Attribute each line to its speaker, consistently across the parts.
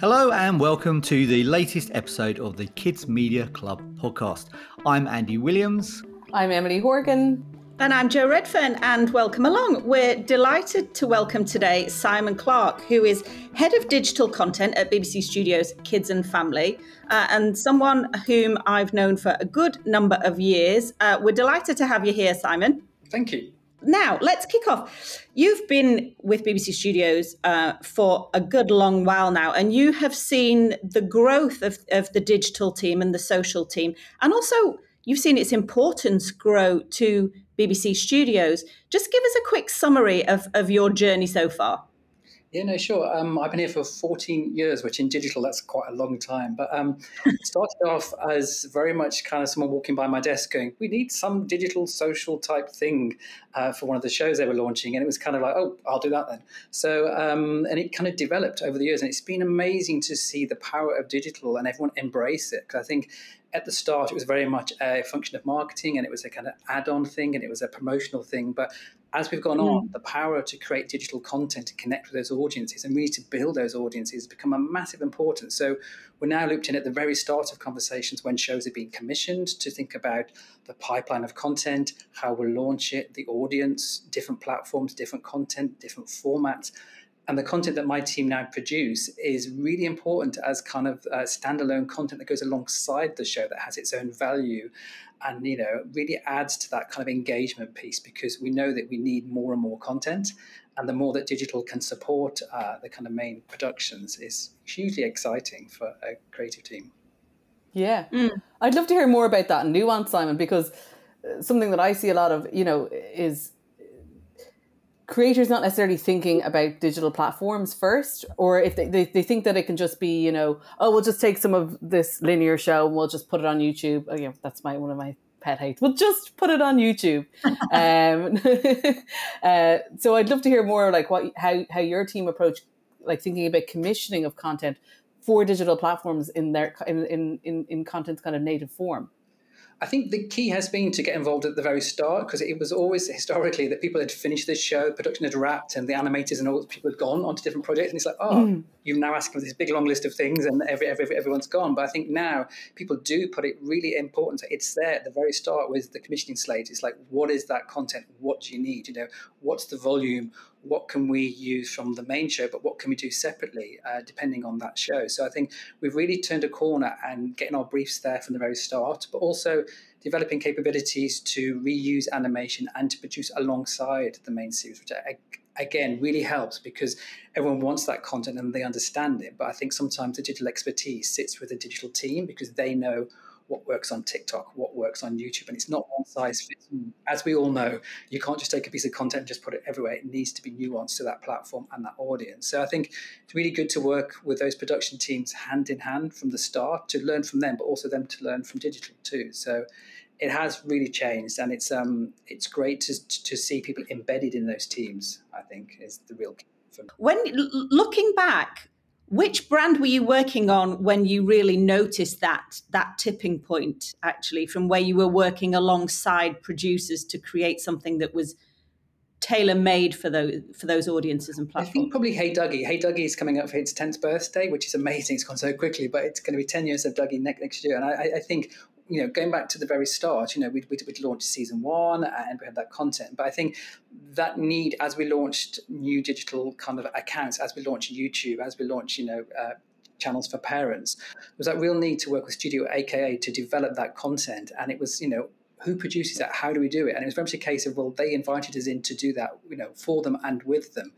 Speaker 1: Hello and welcome to the latest episode of the Kids Media Club podcast. I'm Andy Williams.
Speaker 2: I'm Emily Horgan.
Speaker 3: And I'm Jo Redfern, and welcome along. We're delighted to welcome today Simon Clarke, who is Head of Digital Content at BBC Studios Kids and Family, uh, and someone whom I've known for a good number of years. Uh, we're delighted to have you here, Simon.
Speaker 4: Thank you.
Speaker 3: Now, let's kick off. You've been with BBC Studios uh, for a good long while now, and you have seen the growth of, of the digital team and the social team, and also you've seen its importance grow to BBC Studios. Just give us a quick summary of, of your journey so far.
Speaker 4: Yeah, no, sure. Um, I've been here for 14 years, which in digital, that's quite a long time. But um, started off as very much kind of someone walking by my desk going, we need some digital social type thing uh, for one of the shows they were launching. And it was kind of like, oh, I'll do that then. So, um, and it kind of developed over the years. And it's been amazing to see the power of digital and everyone embrace it. Because I think at the start, it was very much a function of marketing and it was a kind of add on thing and it was a promotional thing. But as we've gone mm. on, the power to create digital content to connect with those audiences and really to build those audiences has become a massive importance. So we're now looped in at the very start of conversations when shows are being commissioned to think about the pipeline of content, how we'll launch it, the audience, different platforms, different content, different formats and the content that my team now produce is really important as kind of uh, standalone content that goes alongside the show that has its own value and you know really adds to that kind of engagement piece because we know that we need more and more content. And the more that digital can support uh, the kind of main productions is hugely exciting for a creative team.
Speaker 2: Yeah. Mm. i'd love to hear more about that nuance simon because uh, something that i see a lot of you know is creators not necessarily thinking about digital platforms first or if they, they, they think that it can just be you know oh we'll just take some of this linear show and we'll just put it on youtube. Oh yeah that's my one of my pet hates. We'll just put it on youtube. Um, uh, so i'd love to hear more like what how, how your team approach like thinking about commissioning of content for digital platforms in their in in in, in content's kind of native form
Speaker 4: I think the key has been to get involved at the very start because it was always historically that people had finished this show, production had wrapped, and the animators and all the people had gone onto different projects. And it's like, oh, mm. you've now asked for this big long list of things, and every, every, everyone's gone. But I think now people do put it really important. It's there at the very start with the commissioning slate. It's like, what is that content? What do you need? You know, what's the volume? What can we use from the main show, but what can we do separately uh, depending on that show? So I think we've really turned a corner and getting our briefs there from the very start, but also developing capabilities to reuse animation and to produce alongside the main series, which again really helps because everyone wants that content and they understand it. But I think sometimes the digital expertise sits with the digital team because they know what works on TikTok, what works on YouTube, and it's not one size fits all. As we all know, you can't just take a piece of content and just put it everywhere. It needs to be nuanced to that platform and that audience. So I think it's really good to work with those production teams hand in hand from the start to learn from them, but also them to learn from digital too. So it has really changed, and it's um it's great to to see people embedded in those teams. I think is the real. key.
Speaker 3: When looking back, which brand were you working on when you really noticed that that tipping point actually from where you were working alongside producers to create something that was tailor made for those for those audiences and platforms?
Speaker 4: I think probably Hey Duggee. Hey Duggee is coming up for its tenth birthday, which is amazing. It's gone so quickly, but it's going to be ten years of Duggee next next year. And I, I think you know, going back to the very start, you know, we we we launched season one and we had that content. But I think that need, as we launched new digital kind of accounts, as we launched YouTube, as we launched, you know, uh, channels for parents, was that real need to work with Studio AKA to develop that content. And it was, you know, who produces that? How do we do it? And it was very much a case of, well, they invited us in to do that, you know, for them and with them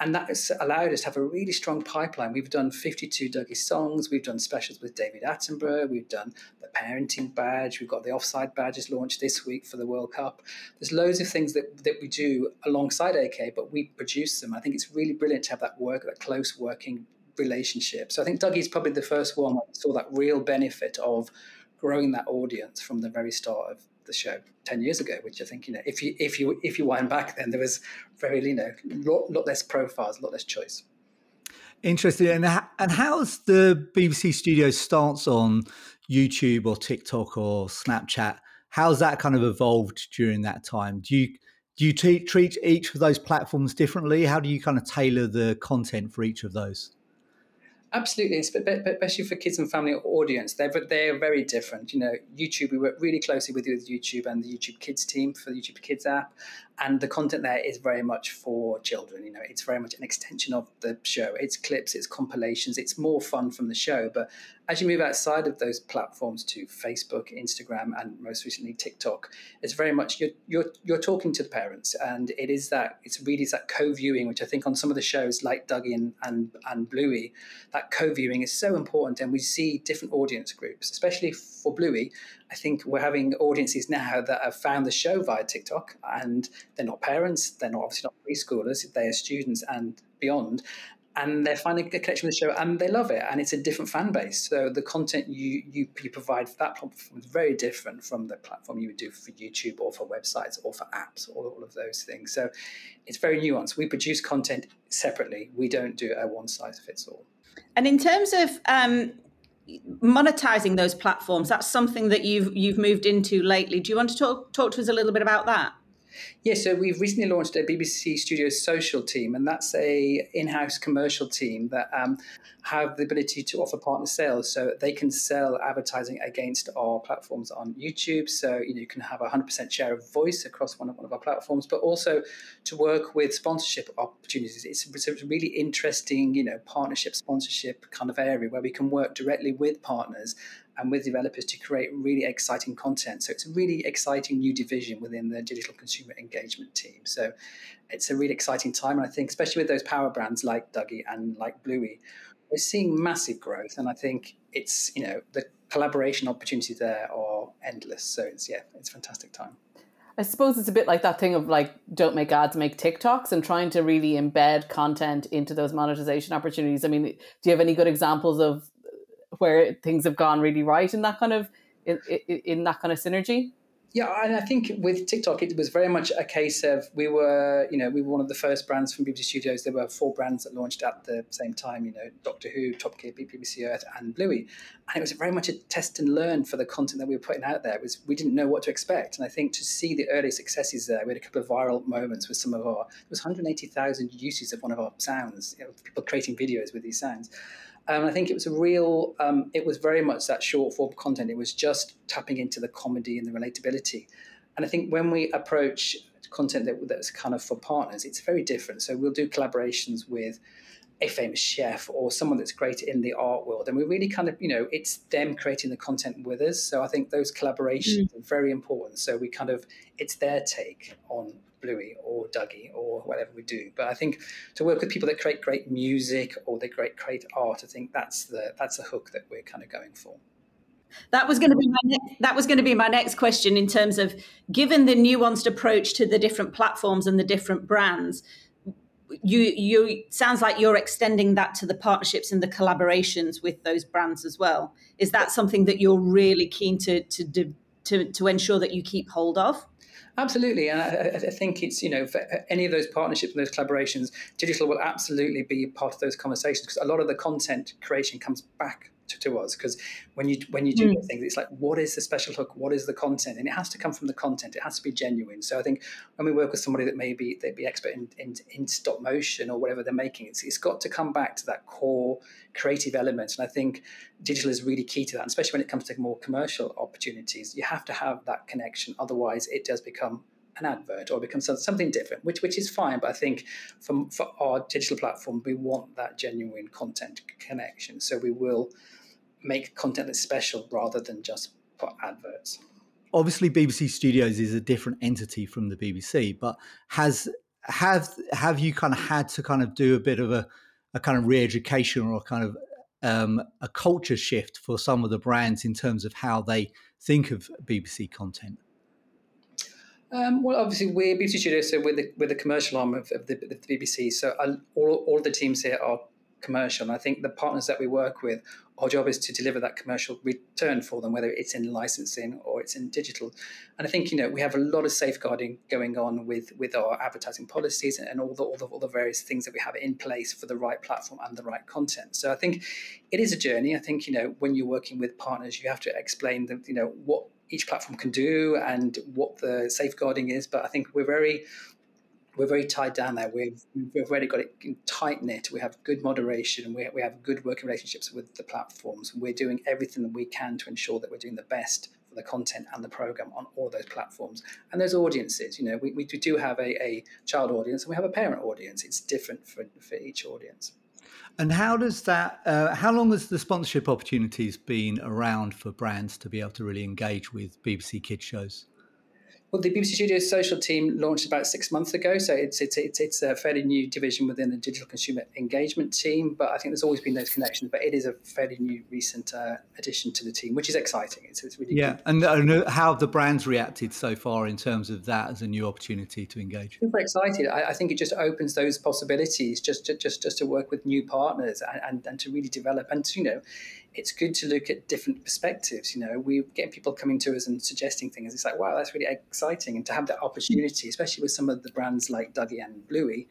Speaker 4: and that has allowed us to have a really strong pipeline. We've done 52 Duggee songs. We've done specials with David Attenborough. We've done the parenting badge. We've got the offside badges launched this week for the World Cup. There's loads of things that, that we do alongside AK, but we produce them. I think it's really brilliant to have that work, that close working relationship. So I think Duggee's probably the first one that saw that real benefit of growing that audience from the very start of the show 10 years ago which i think you know if you if you if you wind back then there was very you know lot, lot less profiles a lot less choice.
Speaker 1: Interesting. And, and how's the bbc studios stance on youtube or tiktok or snapchat? How's that kind of evolved during that time? Do you do you t- treat each of those platforms differently? How do you kind of tailor the content for each of those
Speaker 4: Absolutely, especially for kids and family audience, they're they're very different. You know, YouTube. We work really closely with, with YouTube and the YouTube Kids team for the YouTube Kids app, and the content there is very much for children. You know, it's very much an extension of the show. It's clips, it's compilations, it's more fun from the show. But as you move outside of those platforms to Facebook, Instagram, and most recently TikTok, it's very much you're you're you're talking to the parents, and it is that it's really that co-viewing, which I think on some of the shows like Duggee and and, and Bluey, that co-viewing is so important, and we see different audience groups, especially for Bluey. I think we're having audiences now that have found the show via TikTok, and they're not parents, they're not obviously not preschoolers, they are students and beyond, and they're finding a connection with the show, and they love it, and it's a different fan base. So the content you you, you provide for that platform is very different from the platform you would do for YouTube or for websites or for apps or all of those things. So it's very nuanced. We produce content separately. We don't do a one size fits all.
Speaker 3: And in terms of um, monetizing those platforms, that's something that you've you've moved into lately. Do you want to talk talk to us a little bit about that?
Speaker 4: Yeah, so we've recently launched a BBC Studios social team, and that's a in-house commercial team that um, have the ability to offer partner sales, so they can sell advertising against our platforms on YouTube. So you know you can have a hundred percent share of voice across one of one of our platforms, but also to work with sponsorship opportunities. It's, it's a really interesting, you know, partnership sponsorship kind of area where we can work directly with partners and with developers to create really exciting content. So it's a really exciting new division within the digital consumer engagement team. So it's a really exciting time. And I think, especially with those power brands like Duggee and like Bluey, we're seeing massive growth. And I think it's, you know, the collaboration opportunities there are endless. So it's, yeah, it's a fantastic time.
Speaker 2: I suppose it's a bit like that thing of like, don't make ads, make TikToks, and trying to really embed content into those monetization opportunities. I mean, do you have any good examples of where things have gone really right in that kind of in, in, that kind of synergy?
Speaker 4: Yeah, and I think with TikTok, it was very much a case of we were, you know, we were one of the first brands from BBC Studios. There were four brands that launched at the same time, you know, Doctor Who, Top Gear, BBC Earth, and Bluey. And it was very much a test and learn for the content that we were putting out there. It was we didn't know what to expect, and I think to see the early successes there, we had a couple of viral moments with some of our. There was 180,000 uses of one of our sounds. You know, people creating videos with these sounds. Um, I think it was a real, um, it was very much that short form content. It was just tapping into the comedy and the relatability. And I think when we approach content that, that's kind of for partners, it's very different. So we'll do collaborations with a famous chef or someone that's great in the art world. And we really kind of, you know, it's them creating the content with us. So I think those collaborations mm. are very important. So we kind of, it's their take on Bluey or Duggee or whatever we do. But I think to work with people that create great music or they create great art, I think that's the that's the hook that we're kind of going for.
Speaker 3: That was going to be my ne- that was going to be my next question in terms of given the nuanced approach to the different platforms and the different brands. You you sounds like you're extending that to the partnerships and the collaborations with those brands as well. Is that something that you're really keen to to to to ensure that you keep hold of?
Speaker 4: Absolutely, and I, I, think it's you know for uh, any of those partnerships and those collaborations, digital will absolutely be part of those conversations because a lot of the content creation comes back to, to us because when you when you do mm. things it's like what is the special hook? What is the content? And it has to come from the content. It has to be genuine. So i think when we work with somebody that maybe they'd be expert in, in, in stop motion or whatever they're making it's, it's got to come back to that core creative element. And i think digital is really key to that especially when it comes to more commercial opportunities. You have to have that connection otherwise it does become an advert or becomes something different, which which is fine. But I think for, for our digital platform, we want that genuine content connection. So we will make content that's special rather than just put adverts.
Speaker 1: Obviously, BBC Studios is a different entity from the BBC, but has have have you kind of had to kind of do a bit of a, a kind of re-education or a kind of um, a culture shift for some of the brands in terms of how they think of BBC content?
Speaker 4: Um, well, obviously, we're BBC Studios, so we're the, we're the commercial arm of, of, the, of the, BBC. So all, all the teams here are commercial. And I think the partners that we work with, our job is to deliver that commercial return for them, whether it's in licensing or it's in digital. And I think you know we have a lot of safeguarding going on with with our advertising policies and all the all the, all the various things that we have in place for the right platform and the right content. So I think it is a journey. I think you know when you're working with partners, you have to explain them, you know what each platform can do and what the safeguarding is. But I think we're very we're very tied down there. We've, we've already got it tight knit. We have good moderation. We, we have good working relationships with the platforms. We're doing everything that we can to ensure that we're doing the best for the content and the program on all those platforms. And those audiences, you know, we, we do have a, a child audience and we have a parent audience. It's different for, for each audience.
Speaker 1: And how does that? Uh, how long has the sponsorship opportunities been around for brands to be able to really engage with BBC Kids shows?
Speaker 4: Well, the BBC Studios social team launched about six months ago, so it's it's it's, it's a fairly new division within the digital consumer engagement team. But I think there's always been those connections. But it is a fairly new, recent uh, addition to the team, which is exciting. It's, it's really
Speaker 1: yeah. And, and how have the brands reacted so far in terms of that as a new opportunity to engage?
Speaker 4: Super excited. I, I think it just opens those possibilities, just just just to work with new partners and, and, and to really develop. And to, you know, it's good to look at different perspectives. You know, we get people coming to us and suggesting things. It's like, wow, that's really exciting. And to have that opportunity, especially with some of the brands like Duggee and Bluey,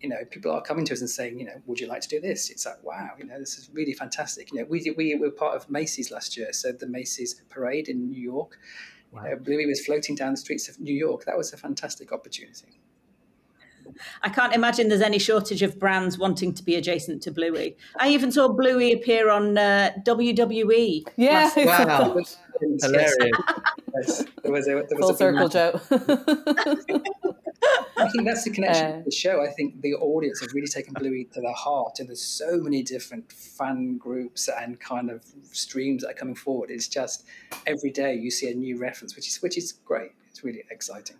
Speaker 4: you know, people are coming to us and saying, you know, would you like to do this? It's like, wow, you know, this is really fantastic. You know, we we were part of Macy's last year, so the Macy's parade in New York. Wow. You know, Bluey was floating down the streets of New York. That was a fantastic opportunity.
Speaker 3: I can't imagine there's any shortage of brands wanting to be adjacent to Bluey. I even saw Bluey appear on uh, WWE.
Speaker 2: Yeah,
Speaker 1: wow, hilarious.
Speaker 4: yes. There was a, there was
Speaker 2: Full circle, joke.
Speaker 4: I think that's the connection uh, with the show. I think the audience have really taken Bluey to their heart, and there's so many different fan groups and kind of streams that are coming forward. It's just every day you see a new reference, which is which is great. It's really exciting.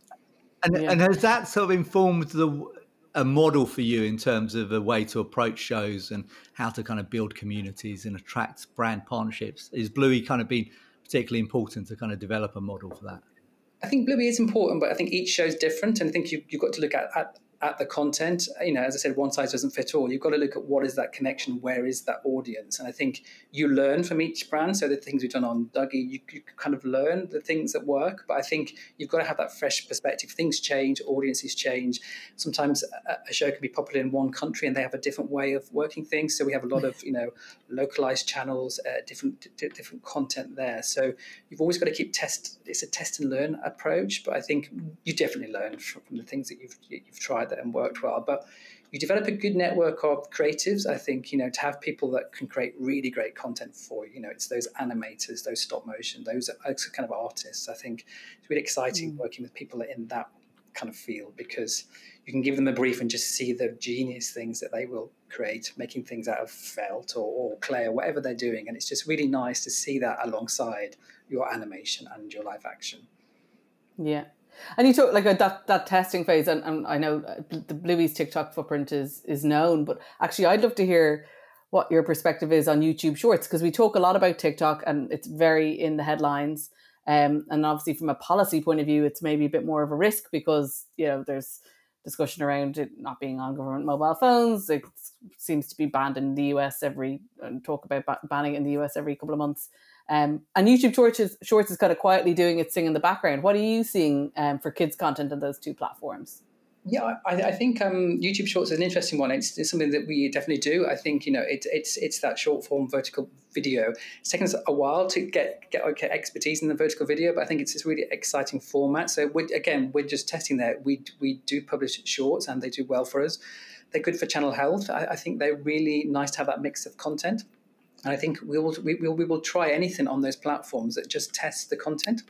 Speaker 1: And, yeah. and has that sort of informed the a model for you in terms of a way to approach shows and how to kind of build communities and attract brand partnerships? Is Bluey kind of been particularly important to kind of develop a model for that?
Speaker 4: I think Bluey is important, but I think each show is different, and I think you, have got to look at, at at the content. You know, as I said, one size doesn't fit all. You've got to look at what is that connection, where is that audience, and I think you learn from each brand. So the things we've done on Duggee, you, you kind of learn the things that work. But I think you've got to have that fresh perspective. Things change, audiences change. Sometimes a, show can be popular in one country and they have a different way of working things. So we have a lot of you know localized channels, uh, different d- different content there. So you've always got to keep test. It's a test and learn approach, but I think you definitely learn from, from the things that you've you've tried that and worked well. But you develop a good network of creatives. I think you know to have people that can create really great content for you. You know, it's those animators, those stop motion, those kind of artists. I think it's really exciting mm. working with people in that kind of field because you can give them a brief and just see the genius things that they will create, making things out of felt or, or clay or whatever they're doing. And it's just really nice to see that alongside your animation and your live action.
Speaker 2: Yeah, and you talk like that that testing phase, and, and I know uh, the Bluey's TikTok footprint is is known, but actually, I'd love to hear what your perspective is on YouTube Shorts because we talk a lot about TikTok, and it's very in the headlines. Um, and obviously, from a policy point of view, it's maybe a bit more of a risk because you know there's discussion around it not being on government mobile phones. It seems to be banned in the US every talk about banning it in the US every couple of months. Um, and YouTube Shorts is, Shorts is kind of quietly doing its thing in the background. What are you seeing um, for kids' content on those two platforms?
Speaker 4: Yeah, I, I think um, YouTube Shorts is an interesting one. It's, it's, something that we definitely do. I think you know it, it's it's that short form vertical video. It's taken us a while to get get, get expertise in the vertical video, but I think it's this really exciting format. So we're, again, we're just testing that. We we do publish shorts, and they do well for us. They're good for channel health. I, I think they're really nice to have that mix of content. And I think we will we will we will try anything on those platforms that just test the content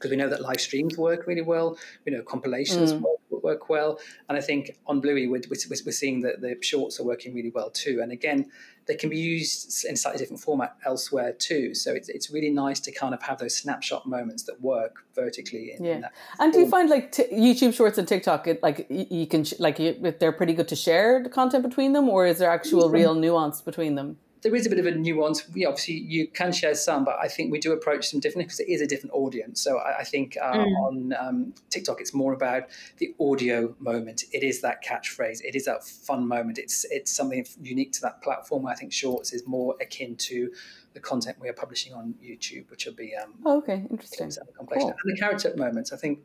Speaker 4: because we know that live streams work really well. We know compilations mm. work, work, well, and I think on Bluey we're, we're seeing that the shorts are working really well too. And again, they can be used in slightly different format elsewhere too. So it's, it's really nice to kind of have those snapshot moments that work vertically. In,
Speaker 2: yeah.
Speaker 4: In
Speaker 2: and do you find like t- YouTube Shorts and TikTok, it, like you can sh- like you, they're pretty good to share the content between them, or is there actual real nuance between them?
Speaker 4: There is a bit of a nuance. We obviously you can share some, but I think we do approach them differently because it is a different audience. So I, I think uh, mm. on um, TikTok, it's more about the audio moment. It is that catchphrase. It is that fun moment. It's it's something unique to that platform. I think Shorts is more akin to the content we are publishing on YouTube, which will be um,
Speaker 2: oh, okay, interesting.
Speaker 4: Cool. And the character moments. I think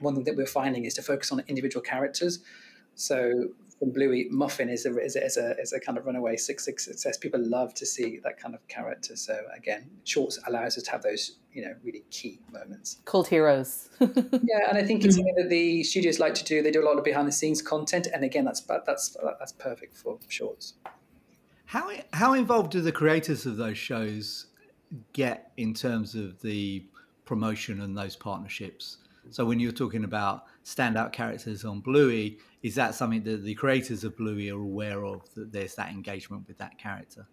Speaker 4: one thing that we're finding is to focus on individual characters So from Bluey, Muffin is a, is a, is a, is a kind of runaway success. People love to see that kind of character. So again, shorts allows us to have those, you know, really key moments.
Speaker 2: Cult heroes.
Speaker 4: yeah, and I think it's something that the studios like to do. They do a lot of behind the scenes content, and again, that's that's that's perfect for shorts.
Speaker 1: How how involved do the creators of those shows get in terms of the promotion and those partnerships? So when you're talking about standout characters on Bluey, is that something that the creators of Bluey are aware of that there's that engagement with that character?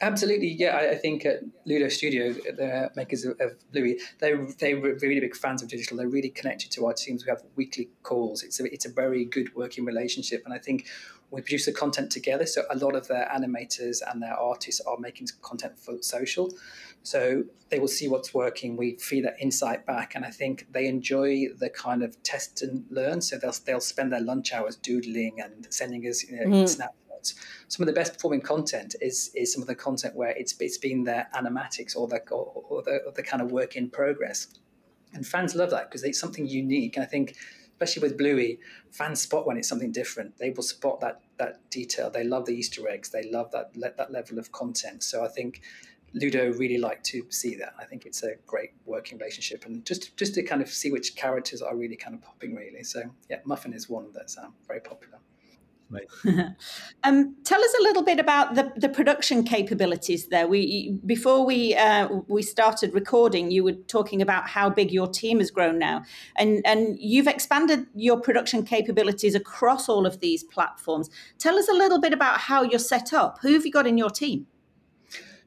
Speaker 4: Absolutely, yeah. I, I think at Ludo Studio, the makers of, of Bluey, they they were really big fans of digital. They're really connected to our teams. We have weekly calls. It's a it's a very good working relationship, and I think we produce the content together. So a lot of their animators and their artists are making content for social. So they will see what's working. We feed that insight back, and I think they enjoy the kind of test and learn. So they'll they'll spend their lunch hours doodling and sending us you know, mm. snapshots. Some of the best performing content is is some of the content where it's it's been their animatics or the or, or the, or the kind of work in progress, and fans love that because it's something unique. And I think especially with Bluey, fans spot when it's something different. They will spot that that detail. They love the Easter eggs. They love that that level of content. So I think Ludo really like to see that. I think it's a great working relationship, and just just to kind of see which characters are really kind of popping, really. So yeah, Muffin is one that's um, very popular.
Speaker 3: um, tell us a little bit about the, the production capabilities there. We before we uh, we started recording, you were talking about how big your team has grown now, and and you've expanded your production capabilities across all of these platforms. Tell us a little bit about how you're set up. Who have you got in your team?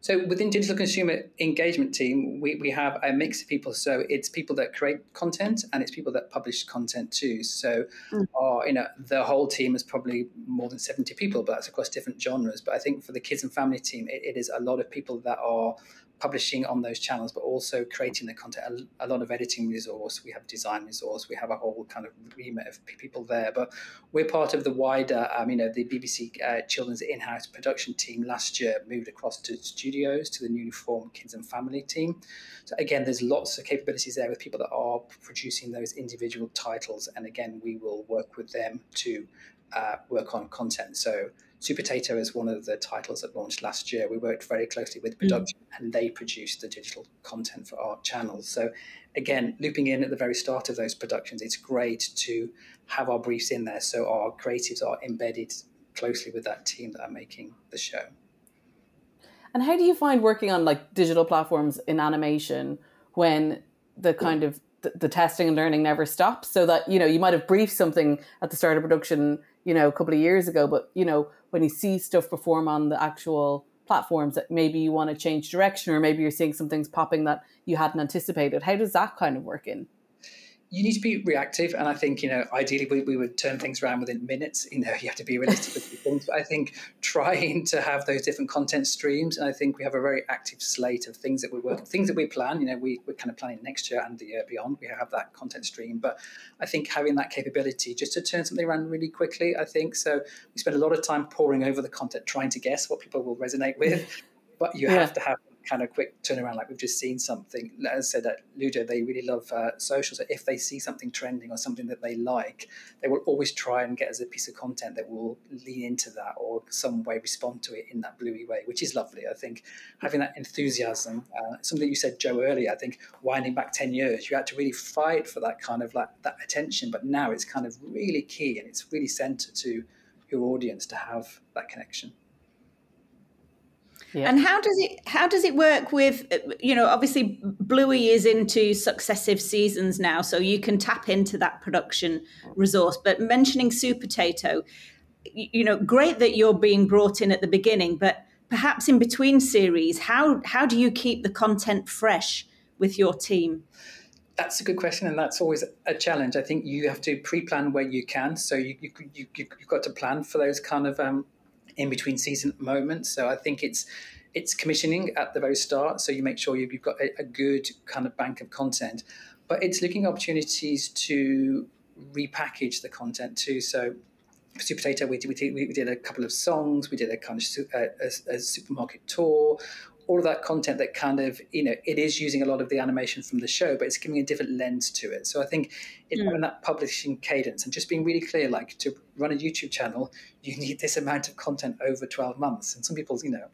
Speaker 4: So within digital consumer engagement team, we, we have a mix of people. So it's people that create content and it's people that publish content too. So mm. our, you know, the whole team is probably more than 70 people, but that's across different genres. But I think for the kids and family team, it, it is a lot of people that are publishing on those channels, but also creating the content. A, lot of editing resource. We have design resource. We have a whole kind of remit of people there. But we're part of the wider, um, you know, the BBC uh, Children's in-house production team. Last year, moved across to studios to the newly formed Kids and Family team. So again, there's lots of capabilities there with people that are producing those individual titles. And again, we will work with them to uh, work on content. So Supertato is one of the titles that launched last year. We worked very closely with mm. production mm. and they produced the digital content for our channels. So, again, looping in at the very start of those productions, it's great to have our briefs in there so our creatives are embedded closely with that team that are making the show.
Speaker 2: And how do you find working on like digital platforms in animation when the kind of the, the testing and learning never stops? So that, you know, you might have briefed something at the start of production you know, a couple of years ago. But, you know, when you see stuff perform on the actual platforms that maybe you want to change direction or maybe you're seeing some things popping that you hadn't anticipated, how does that kind of work in?
Speaker 4: You need to be reactive. And I think, you know, ideally we, we would turn things around within minutes. You know, you have to be realistic with things. But I think trying to have those different content streams, and I think we have a very active slate of things that we work, things that we plan. You know, we, we're kind of planning next year and the year beyond. We have that content stream. But I think having that capability just to turn something around really quickly, I think. So we spend a lot of time poring over the content, trying to guess what people will resonate with. But you yeah. have to have kind of quick turnaround, like we've just seen something. As I said at Ludo, they really love uh, social. So if they see something trending or something that they like, they will always try and get us a piece of content that will lean into that or some way respond to it in that bluey way, which is lovely. I think having that enthusiasm, uh, something you said, Jo, earlier, I think winding back 10 years, you had to really fight for that kind of like that attention. But now it's kind of really key and it's really centered to your audience to have that connection.
Speaker 3: Yeah. And how does it how does it work with you know obviously Bluey is into successive seasons now, so you can tap into that production resource. But mentioning Supertato, you know, great that you're being brought in at the beginning, but perhaps in between series, how how do you keep the content fresh with your team?
Speaker 4: That's a good question, and that's always a challenge. I think you have to pre-plan where you can, so you, you, you, you've got to plan for those kind of um, in between season moments. So I think it's it's commissioning at the very start, so you make sure you've got a, a good kind of bank of content. But it's looking opportunities to repackage the content too. So for Supertato, we did, we, did, we did a couple of songs, we did a kind of a, a supermarket tour, all of that content that kind of you know it is using a lot of the animation from the show, but it's giving a different lens to it. So I think it's mm. that publishing cadence and just being really clear, like to run a YouTube channel, you need this amount of content over twelve months. And some people, you know,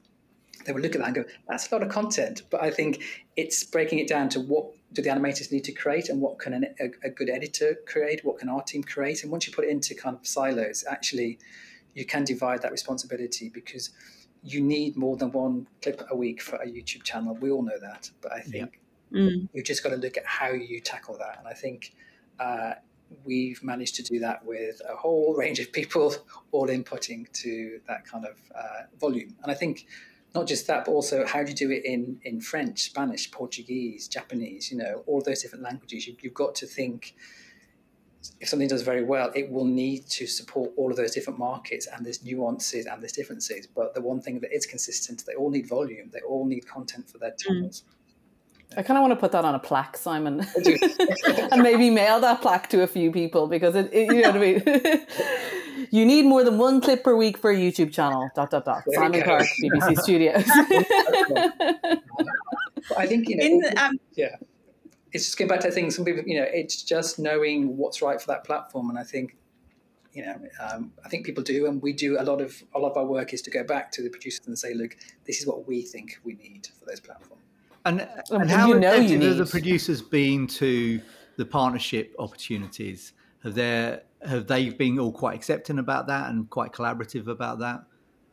Speaker 4: they would look at that and go, "That's a lot of content." But I think it's breaking it down to what do the animators need to create and what can an, a, a good editor create, what can our team create, and once you put it into kind of silos, actually, you can divide that responsibility because you need more than one clip a week for a YouTube channel. We all know that, but I think yeah. mm. you've just got to look at how you tackle that. And I think uh, we've managed to do that with a whole range of people all inputting to that kind of uh, volume. And I think not just that, but also how do you do it in, in French, Spanish, Portuguese, Japanese, you know, all those different languages. You, you've got to think if something does very well, it will need to support all of those different markets and there's nuances and there's differences. But the one thing that is consistent, they all need volume, they all need content for their mm. channels.
Speaker 2: I kind of want to put that on a plaque, Simon, and maybe mail that plaque to a few people because it, it you know what I mean. you need more than one clip per week for a YouTube channel. Dot dot dot. There Simon Clarke, BBC Studios.
Speaker 4: I think you know. In, um, yeah it's just going back to the thing. Some people, you know, it's just knowing what's right for that platform, and I think, you know, um, I think people do, and we do a lot of a lot of our work is to go back to the producers and say, look, this is what we think we need for those platforms.
Speaker 1: And, and how you know you have the producers been to the partnership opportunities? Have there have they been all quite accepting about that and quite collaborative about that?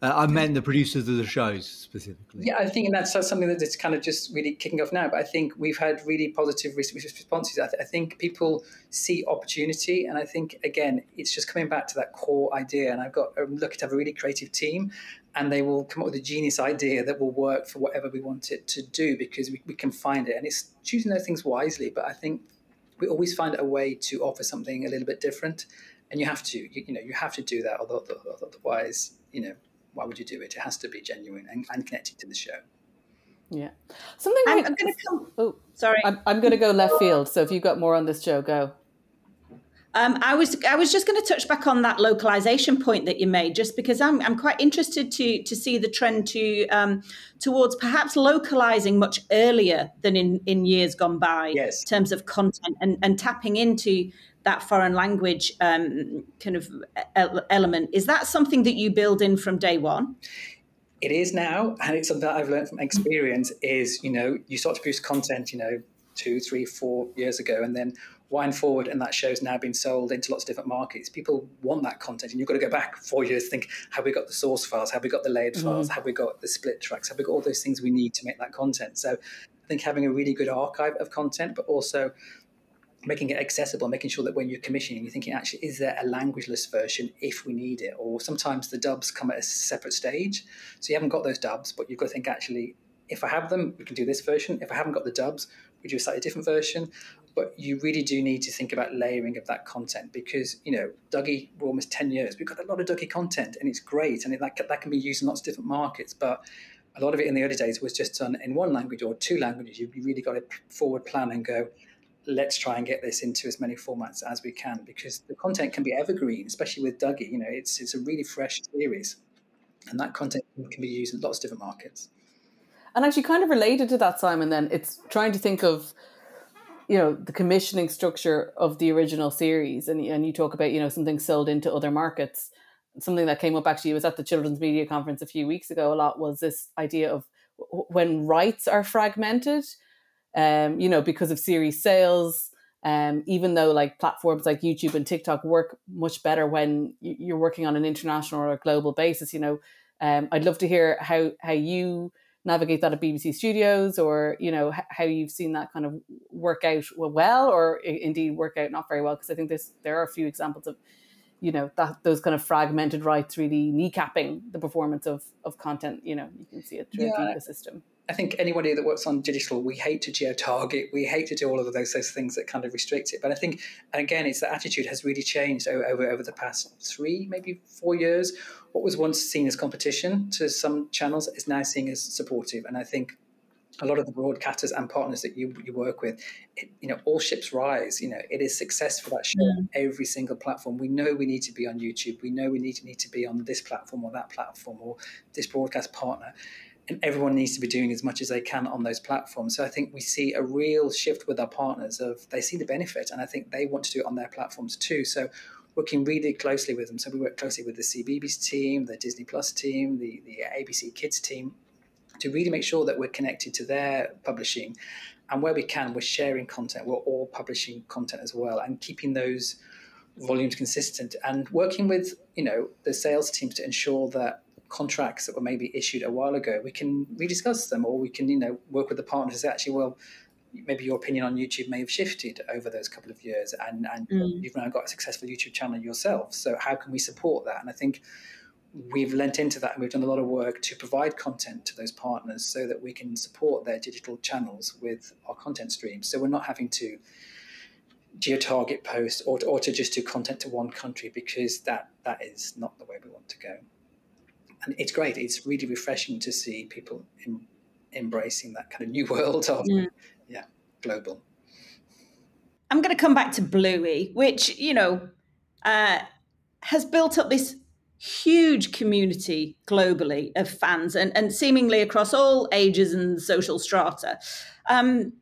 Speaker 1: Uh, I meant the producers of the shows specifically.
Speaker 4: Yeah, I think that's something that it's kind of just really kicking off now. But I think we've had really positive responses. I, th- I, think people see opportunity, and I think again, it's just coming back to that core idea. And I've got I'm lucky to have a really creative team, and they will come up with a genius idea that will work for whatever we want it to do because we, we can find it. And it's choosing those things wisely. But I think we always find a way to offer something a little bit different, and you have to, you, you know, you have to do that. Although otherwise, you know why would you do it? It has to be genuine and, and connected to the show.
Speaker 2: Yeah, something.
Speaker 3: I'm, I'm going to come. Oh, sorry.
Speaker 2: I'm, I'm going to go left field. So if you've got more on this, Jo, go.
Speaker 3: Um, I was I was just going to touch back on that localization point that you made, just because I'm I'm quite interested to to see the trend to um, towards perhaps localizing much earlier than in in years gone by.
Speaker 4: Yes.
Speaker 3: In terms of content and and tapping into that foreign language um, kind of element. Is that something that you build in from day one?
Speaker 4: It is now, and it's something that I've learned from experience. Is you know you start to produce content, you know, two, three, four years ago, and then wind forward, and that show's now been sold into lots of different markets. People want that content, and you've got to go back four years, think, have we got the source files? Have we got the layered mm-hmm. files? Have we got the split tracks? Have we got all those things we need to make that content? So I think having a really good archive of content, but also making it accessible, making sure that when you're commissioning, you're thinking, actually, is there a languageless version if we need it? Or sometimes the dubs come at a separate stage. So you haven't got those dubs, but you've got to think, actually, if I have them, we can do this version. If I haven't got the dubs, we do a slightly different version. But you really do need to think about layering of that content because, you know, Duggee, we're almost 10 years. We've got a lot of Duggee content and it's great. And it, that, that can be used in lots of different markets. But a lot of it in the early days was just done in one language or two languages. You really got to forward plan and go, let's try and get this into as many formats as we can because the content can be evergreen, especially with Duggee. You know, it's it's a really fresh series, and that content can be used in lots of different markets.
Speaker 2: And actually, kind of related to that, Simon, then it's trying to think of you know the commissioning structure of the original series, and and you talk about you know something sold into other markets. Something that came up actually was at the Children's Media Conference a few weeks ago. A lot was this idea of when rights are fragmented um, you know, because of series sales. Um, even though like platforms like YouTube and TikTok work much better when you're working on an international or a global basis, you know, um, I'd love to hear how how you navigate that at BBC Studios, or you know how you've seen that kind of work out well, or indeed work out not very well. Because I think there's there are a few examples of you know that those kind of fragmented rights really kneecapping the performance of of content. You know, you can see it through yeah. the ecosystem.
Speaker 4: I think anybody that works on digital, we hate to geo target, we hate to do all of those those things that kind of restrict it. But I think, again, it's the attitude has really changed over, over, the past three, maybe four years. What was once seen as competition to some channels is now seen as supportive. And I think a lot of the broadcasters and partners that you, you work with, it, you know, all ships rise. You know, it is success for that show mm. every single platform. We know we need to be on YouTube. We know we need to need to be on this platform or that platform or this broadcast partner and everyone needs to be doing as much as they can on those platforms. So I think we see a real shift with our partners of they see the benefit, and I think they want to do it on their platforms too. So working really closely with them. So we work closely with the CBeebies team, the Disney Plus team, the the ABC Kids team, to really make sure that we're connected to their publishing, and where we can, we're sharing content. We're all publishing content as well, and keeping those volumes consistent, and working with you know the sales teams to ensure that contracts that were maybe issued a while ago, we can rediscuss them, or we can you know work with the partners to say actually, well, maybe your opinion on YouTube may have shifted over those couple of years, and and mm. you've now got a successful YouTube channel yourself. So how can we support that? And I think we've lent into that and we've done a lot of work to provide content to those partners so that we can support their digital channels with our content streams. So we're not having to geo-target posts or, or to just do content to one country because that that is not the way we want to go and it's great. It's really refreshing to see people in, embracing that kind of new world of mm. yeah global.
Speaker 3: I'm going to come back to Bluey, which you know uh, has built up this huge community globally of fans and, and seemingly across all ages and social strata. Um,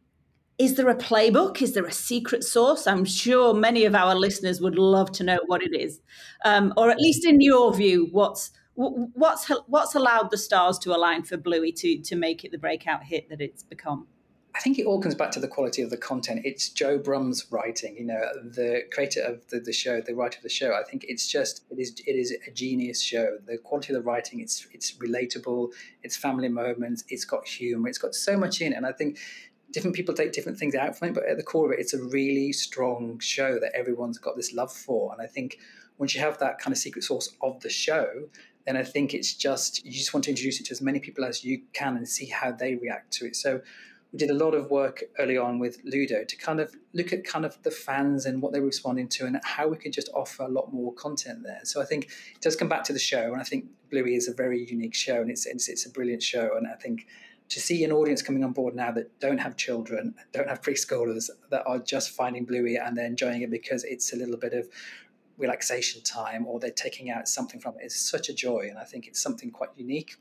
Speaker 3: is there a playbook? Is there a secret sauce? I'm sure many of our listeners would love to know what it is, um, or at least in your view, what's what's what's allowed the stars to align for Bluey to to make it the breakout hit that it's become?
Speaker 4: I think it all comes back to the quality of the content. It's Joe Brumm's writing, you know, the creator of the, the show, the writer of the show. I think it's just it is it is a genius show. The quality of the writing, it's it's relatable, it's family moments, it's got humor, it's got so much in it. And I think different people take different things out from it, but at the core of it, it's a really strong show that everyone's got this love for. And I think once you have that kind of secret sauce of the show, then I think it's just you just want to introduce it to as many people as you can and see how they react to it. So we did a lot of work early on with Ludo to kind of look at kind of the fans and what they were responding to and how we could just offer a lot more content there. So I think it does come back to the show, and I think Bluey is a very unique show, and it's it's, it's a brilliant show, and I think to see an audience coming on board now that don't have children, don't have preschoolers, that are just finding Bluey and they're enjoying it because it's a little bit of relaxation time or they're taking out something from it is such a joy and i think it's something quite unique.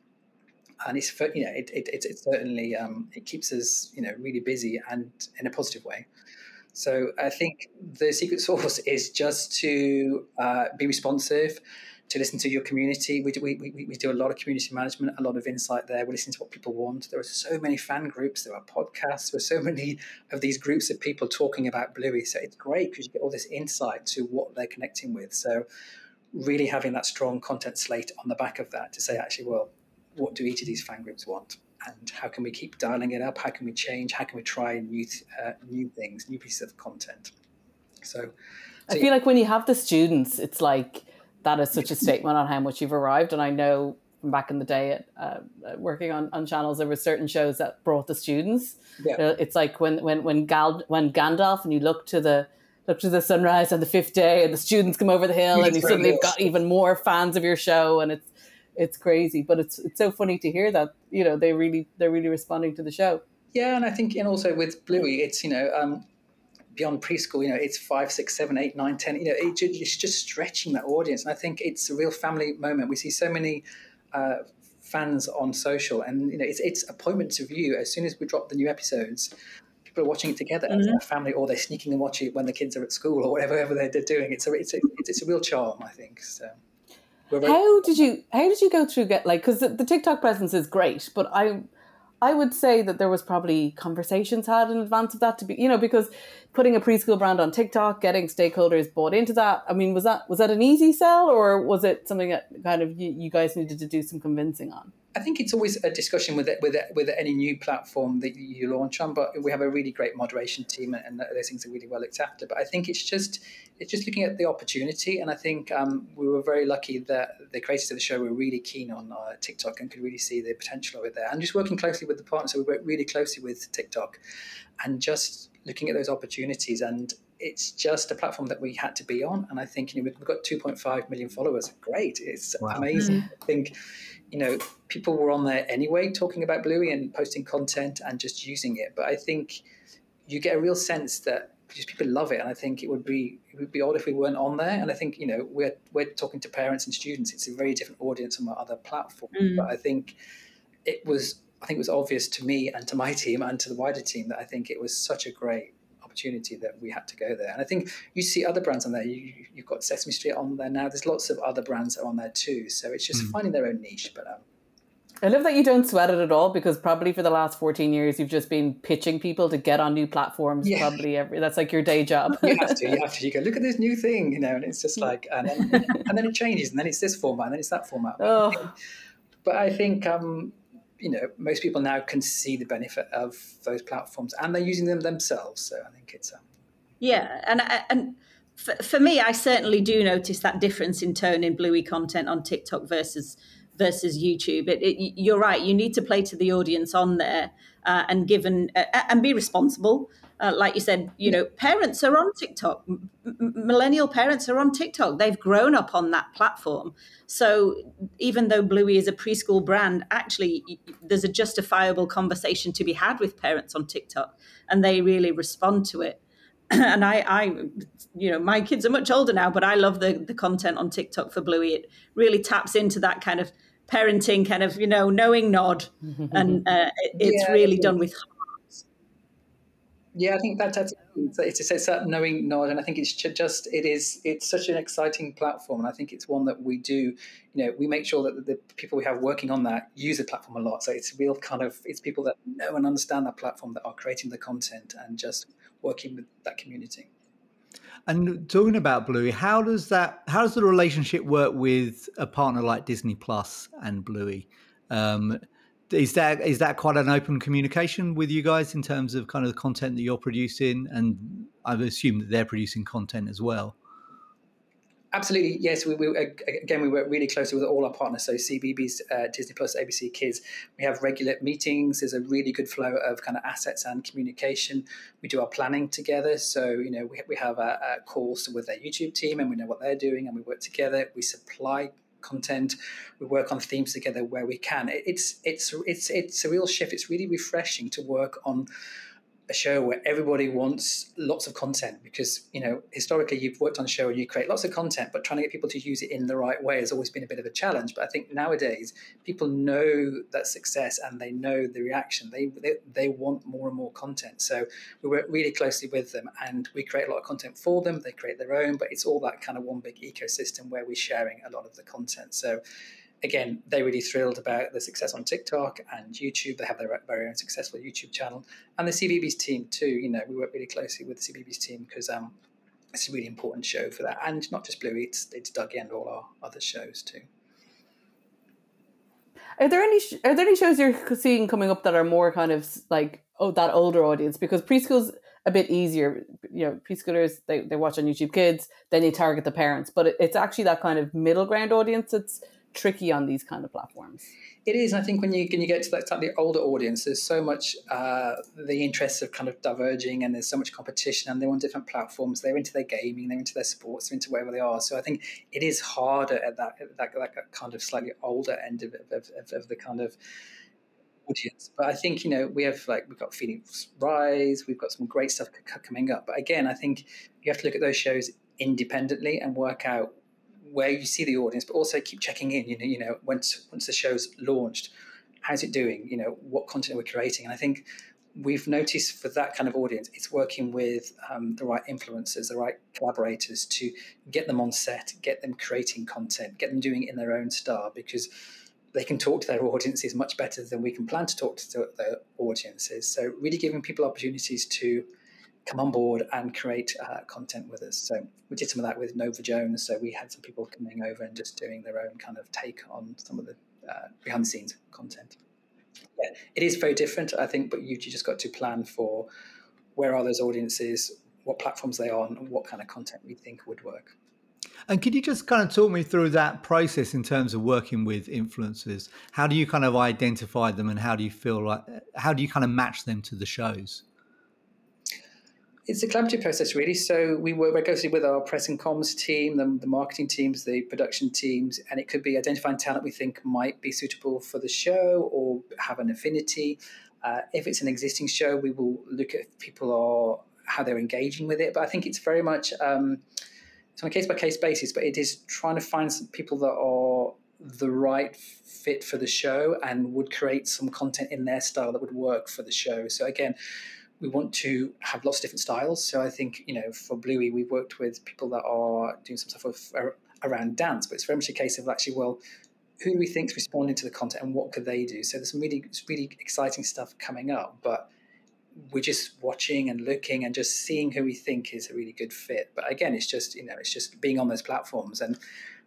Speaker 4: And it's you know it, it, it, it certainly um, it keeps us you know really busy and in a positive way. So i think the secret sauce is just to uh, be responsive to listen to your community. We do, we, we, we do a lot of community management, a lot of insight there. We listen to what people want. There are so many fan groups, there are podcasts, there are so many of these groups of people talking about Bluey. So it's great because you get all this insight to what they're connecting with. So really having that strong content slate on the back of that to say, actually, well, what do each of these fan groups want? And how can we keep dialing it up? How can we change? How can we try new uh, new things, new pieces of content? So, so
Speaker 2: I feel like when you have the students, it's like that is such a statement on how much you've arrived. And I know from back in the day at uh, working on, on channels, there were certain shows that brought the students. Yeah. It's like when when when Gal when Gandalf and you look to the look to the sunrise on the fifth day, and the students come over the hill, and you suddenly have got even more fans of your show, and it's it's crazy. But it's it's so funny to hear that you know they really they're really responding to the show.
Speaker 4: Yeah, and I think and also with Bluey, it's you know. Um, beyond preschool, you know, it's five, six, seven, eight, nine, ten. You know, it, it's just stretching that audience, and I think it's a real family moment. We see so many uh, fans on social, and you know, it's it's appointment to view. As soon as we drop the new episodes, people are watching it together mm-hmm. as a family, or they're sneaking and watching it when the kids are at school, or whatever, whatever they're, doing. It's a it's a it's, a real charm, I think. So.
Speaker 2: how did you how did you go through get like because the, the TikTok presence is great, but I I would say that there was probably conversations had in advance of that to be, you know, because putting a preschool brand on TikTok, getting stakeholders bought into that. I mean, was that was that an easy sell, or was it something that kind of you, you guys needed to do some convincing on?
Speaker 4: I think it's always a discussion with it, with it, with any new platform that you launch on. But we have a really great moderation team, and, those things are really well looked after. But I think it's just it's just looking at the opportunity, and I think um, we were very lucky that the creators of the show were really keen on uh, TikTok and could really see the potential of it there. And just working closely with the partners, so we worked really closely with TikTok, and just looking at those opportunities and it's just a platform that we had to be on. And I think you know, we've got 2.5 million followers. Great. It's wow. amazing. Mm-hmm. I think you know, people were on there anyway talking about Bluey and posting content and just using it. But I think you get a real sense that just people love it, and I think it would be it would be odd if we weren't on there. And I think you know we're we're talking to parents and students. It's a very different audience on our other platform. Mm. But I think it was I think it was obvious to me and to my team and to the wider team that I think it was such a great opportunity that we had to go there. And I think you see other brands on there. You, have got Sesame Street on there now. There's lots of other brands that are on there too. So it's just mm. finding their own niche. But um,
Speaker 2: I love that you don't sweat it at all because probably for the last 14 years you've just been pitching people to get on new platforms. Yeah. Probably every that's like your day job.
Speaker 4: you have to. You have to. You go look at this new thing, you know, and it's just like, and then, and then it changes, and then it's this format, and then it's that format. Oh. But I think, um, you know, most people now can see the benefit of those platforms, and they're using them themselves. So I think it's. Um,
Speaker 3: yeah, and and for, for me, I certainly do notice that difference in tone in Bluey content on TikTok versus versus YouTube. It, it, you're right. You need to play to the audience on there uh, and given uh, and be responsible. Uh, like you said, you know, parents are on TikTok. M- millennial parents are on TikTok. They've grown up on that platform. So even though Bluey is a preschool brand, actually, there's a justifiable conversation to be had with parents on TikTok, and they really respond to it. and I, I, you know, my kids are much older now, but I love the the content on TikTok for Bluey. It really taps into that kind of parenting kind of you know knowing nod and uh, it's yeah, really done with
Speaker 4: yeah i think that that's it's, it's, it's that knowing nod and i think it's just it is it's such an exciting platform and i think it's one that we do you know we make sure that the people we have working on that use the platform a lot so it's real kind of it's people that know and understand that platform that are creating the content and just working with that community
Speaker 1: and talking about Bluey, how does that how does the relationship work with a partner like Disney Plus and Bluey? Um, is that is that quite an open communication with you guys in terms of kind of the content that you're producing, and I assume that they're producing content as well.
Speaker 4: Absolutely, yes. We, we, again we work really closely with all our partners. So CBeebies uh, Disney Plus, ABC Kids. We have regular meetings. There's a really good flow of kind of assets and communication. We do our planning together. So you know we, we have a, a calls with their YouTube team, and we know what they're doing, and we work together. We supply content. We work on themes together where we can. It's it's it's it's a real shift. It's really refreshing to work on a show where everybody wants lots of content because you know historically you've worked on a show and you create lots of content but trying to get people to use it in the right way has always been a bit of a challenge. But i think nowadays people know that success and they know the reaction. They they, they want more and more content. So we work really closely with them and we create a lot of content for them. They create their own but it's all that kind of one big ecosystem where we're sharing a lot of the content. So again, they're really thrilled about the success on TikTok and YouTube. They have their very own successful YouTube channel, and the CBeebies team too. You know, we work really closely with the CBeebies team because um, it's a really important show for that, and not just Bluey. It's it's Duggee and all our other shows too.
Speaker 2: Are there any are there any shows you're seeing coming up that are more kind of like oh that older audience because preschool's a bit easier you know preschoolers they, they watch on youtube kids then you target the parents but it, it's actually that kind of middle ground audience that's tricky on these kind of platforms.
Speaker 4: It is. I think when you when you get to that slightly older audience, there's so much uh, the interests of kind of diverging, and there's so much competition, and they're on different platforms. They're into their gaming, they're into their sports, they're into wherever they are. So I think it is harder at that at that, that kind of slightly older end of, of, of, of the kind of audience. But I think you know we have like we've got Phoenix Rise, we've got some great stuff coming up. But again, I think you have to look at those shows independently and work out where you see the audience, but also keep checking in. You know, you know, once once the show's launched, how's it doing? You know, what content we're we creating? And I think we've noticed for that kind of audience, it's working with um, the right influencers, the right collaborators to get them on set, get them creating content, get them doing it in their own style because they can talk to their audiences much better than we can plan to talk to their audiences. So really giving people opportunities to come on board and create uh, content with us. So we did some of that with Nova Jones. So we had some people coming over and just doing their own kind of take on some of the uh, behind the scenes content. Yeah, it is very different, I think, but you just got to plan for where are those audiences, what platforms they are on, and what kind of content we think would work.
Speaker 1: And could you just kind of talk me through that process in terms of working with influencers? How do you kind of identify them and how do you feel like, how do you kind of match them to the shows?
Speaker 4: It's a collaborative process, really. So we work very closely with our press and comms team, the, the, marketing teams, the production teams, and it could be identifying talent we think might be suitable for the show or have an affinity. Uh, if it's an existing show, we will look at people are how they're engaging with it. But I think it's very much um, it's on a case by case basis. But it is trying to find some people that are the right fit for the show and would create some content in their style that would work for the show. So again, we want to have lots of different styles. So I think you know for Bluey, we've worked with people that are doing some stuff with, around dance, but it's very much a case of actually, well, who do we think is responding to the content and what could they do? So there's some really really exciting stuff coming up, but we're just watching and looking and just seeing who we think is a really good fit. But again, it's just you know it's just being on those platforms, and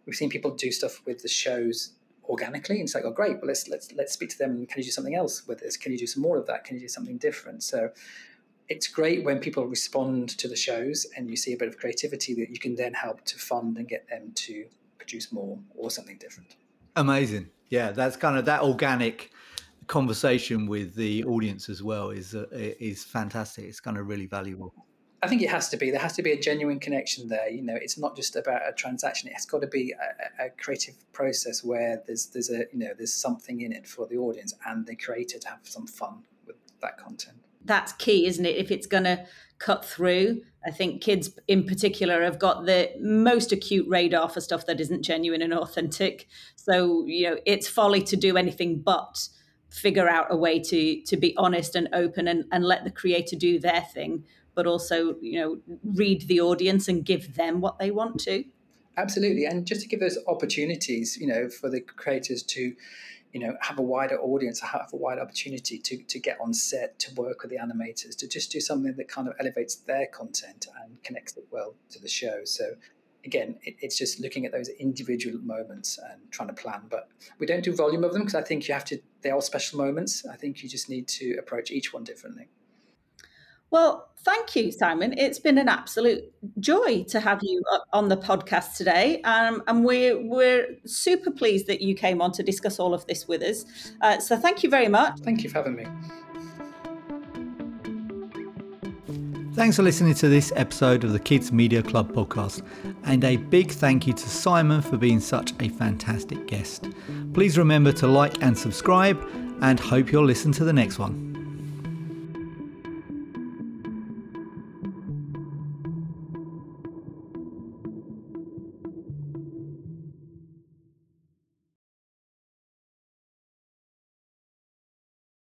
Speaker 4: we've seen people do stuff with the shows organically and it's like oh great well let's let's let's speak to them and can you do something else with this? Can you do some more of that? Can you do something different? So it's great when people respond to the shows and you see a bit of creativity that you can then help to fund and get them to produce more or something different.
Speaker 1: Amazing. Yeah that's kind of that organic conversation with the audience as well is uh, is fantastic. It's kind of really valuable
Speaker 4: I think it has to be. There has to be a genuine connection there. You know, it's not just about a transaction. It's got to be a, a, creative process where there's there's a you know there's something in it for the audience and the creator to have some fun with that content.
Speaker 3: That's key, isn't it? If it's going to cut through, I think kids in particular have got the most acute radar for stuff that isn't genuine and authentic. So you know, it's folly to do anything but figure out a way to to be honest and open and, and let the creator do their thing but also you know read the audience and give them what they want to.
Speaker 4: Absolutely and just to give those opportunities you know for the creators to you know have a wider audience have a wider opportunity to, to get on set to work with the animators to just do something that kind of elevates their content and connects it well to the show. So again it, it's just looking at those individual moments and trying to plan but we don't do volume of them because i think you have to they're all special moments. I think you just need to approach each one differently
Speaker 3: well, thank you, Simon. It's been an absolute joy to have you on the podcast today, um, and we're we're super pleased that you came on to discuss all of this with us. Uh, so, thank you very much.
Speaker 4: Thank you for having me.
Speaker 1: Thanks for listening to this episode of the Kids Media Club podcast, and a big thank you to Simon for being such a fantastic guest. Please remember to like and subscribe, and hope you'll listen to the next one.